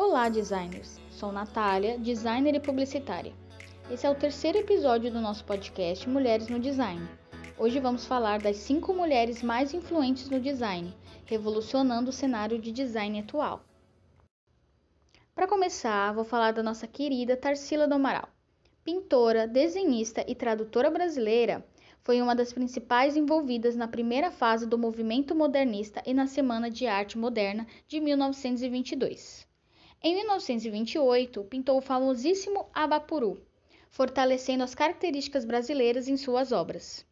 Olá, designers! Sou Natália, designer e publicitária. Esse é o terceiro episódio do nosso podcast Mulheres no Design. Hoje vamos falar das cinco mulheres mais influentes no design, revolucionando o cenário de design atual. Para começar, vou falar da nossa querida Tarsila do Amaral. Pintora, desenhista e tradutora brasileira, foi uma das principais envolvidas na primeira fase do movimento modernista e na Semana de Arte Moderna de 1922. Em 1928, pintou o famosíssimo Abapuru, fortalecendo as características brasileiras em suas obras.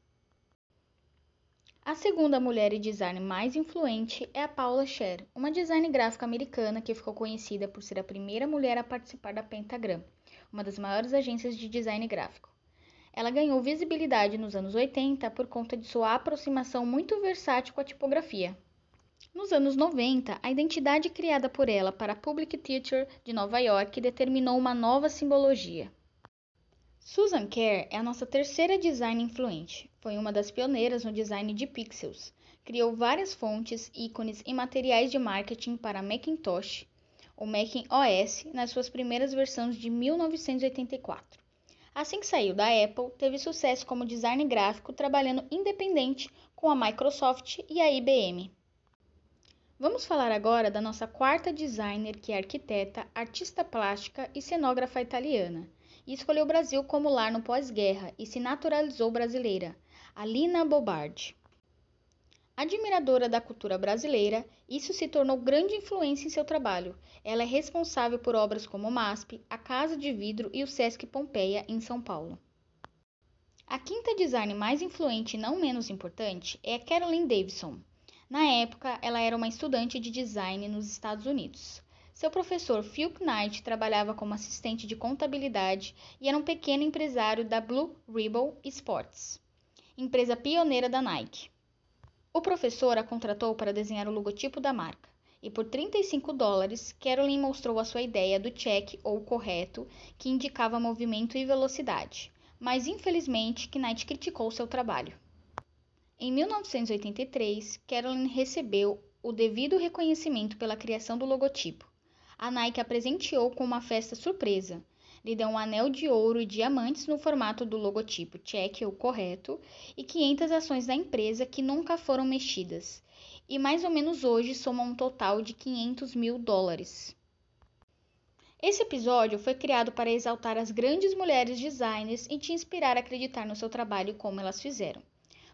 A segunda mulher e design mais influente é a Paula Scher, uma design gráfica americana que ficou conhecida por ser a primeira mulher a participar da Pentagram, uma das maiores agências de design gráfico. Ela ganhou visibilidade nos anos 80 por conta de sua aproximação muito versátil com a tipografia. Nos anos 90, a identidade criada por ela para a Public Theater de Nova York determinou uma nova simbologia. Susan Kerr é a nossa terceira design influente. Foi uma das pioneiras no design de pixels. Criou várias fontes, ícones e materiais de marketing para Macintosh, o Mac OS, nas suas primeiras versões de 1984. Assim que saiu da Apple, teve sucesso como design gráfico trabalhando independente com a Microsoft e a IBM. Vamos falar agora da nossa quarta designer, que é arquiteta, artista plástica e cenógrafa italiana, e escolheu o Brasil como lar no pós-guerra e se naturalizou brasileira, Alina Bobardi. Admiradora da cultura brasileira, isso se tornou grande influência em seu trabalho. Ela é responsável por obras como o MASP, a Casa de Vidro e o Sesc Pompeia, em São Paulo. A quinta design mais influente e não menos importante é a Carolyn Davidson. Na época, ela era uma estudante de design nos Estados Unidos. Seu professor Phil Knight trabalhava como assistente de contabilidade e era um pequeno empresário da Blue Ribbon Sports, empresa pioneira da Nike. O professor a contratou para desenhar o logotipo da marca, e por 35 dólares, Carolyn mostrou a sua ideia do check ou correto, que indicava movimento e velocidade, mas infelizmente Knight criticou seu trabalho. Em 1983, Carolyn recebeu o devido reconhecimento pela criação do logotipo. A Nike a presenteou com uma festa surpresa, lhe deu um anel de ouro e diamantes no formato do logotipo check ou correto e 500 ações da empresa que nunca foram mexidas, e mais ou menos hoje somam um total de 500 mil dólares. Esse episódio foi criado para exaltar as grandes mulheres designers e te inspirar a acreditar no seu trabalho como elas fizeram.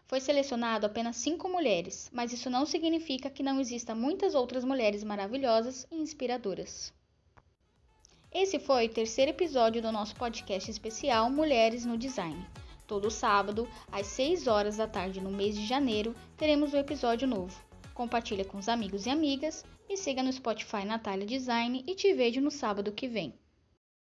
Foi selecionado apenas cinco mulheres, mas isso não significa que não existam muitas outras mulheres maravilhosas e inspiradoras. Esse foi o terceiro episódio do nosso podcast especial Mulheres no Design. Todo sábado, às 6 horas da tarde no mês de janeiro, teremos um episódio novo. Compartilha com os amigos e amigas, me siga no Spotify Natália Design e te vejo no sábado que vem.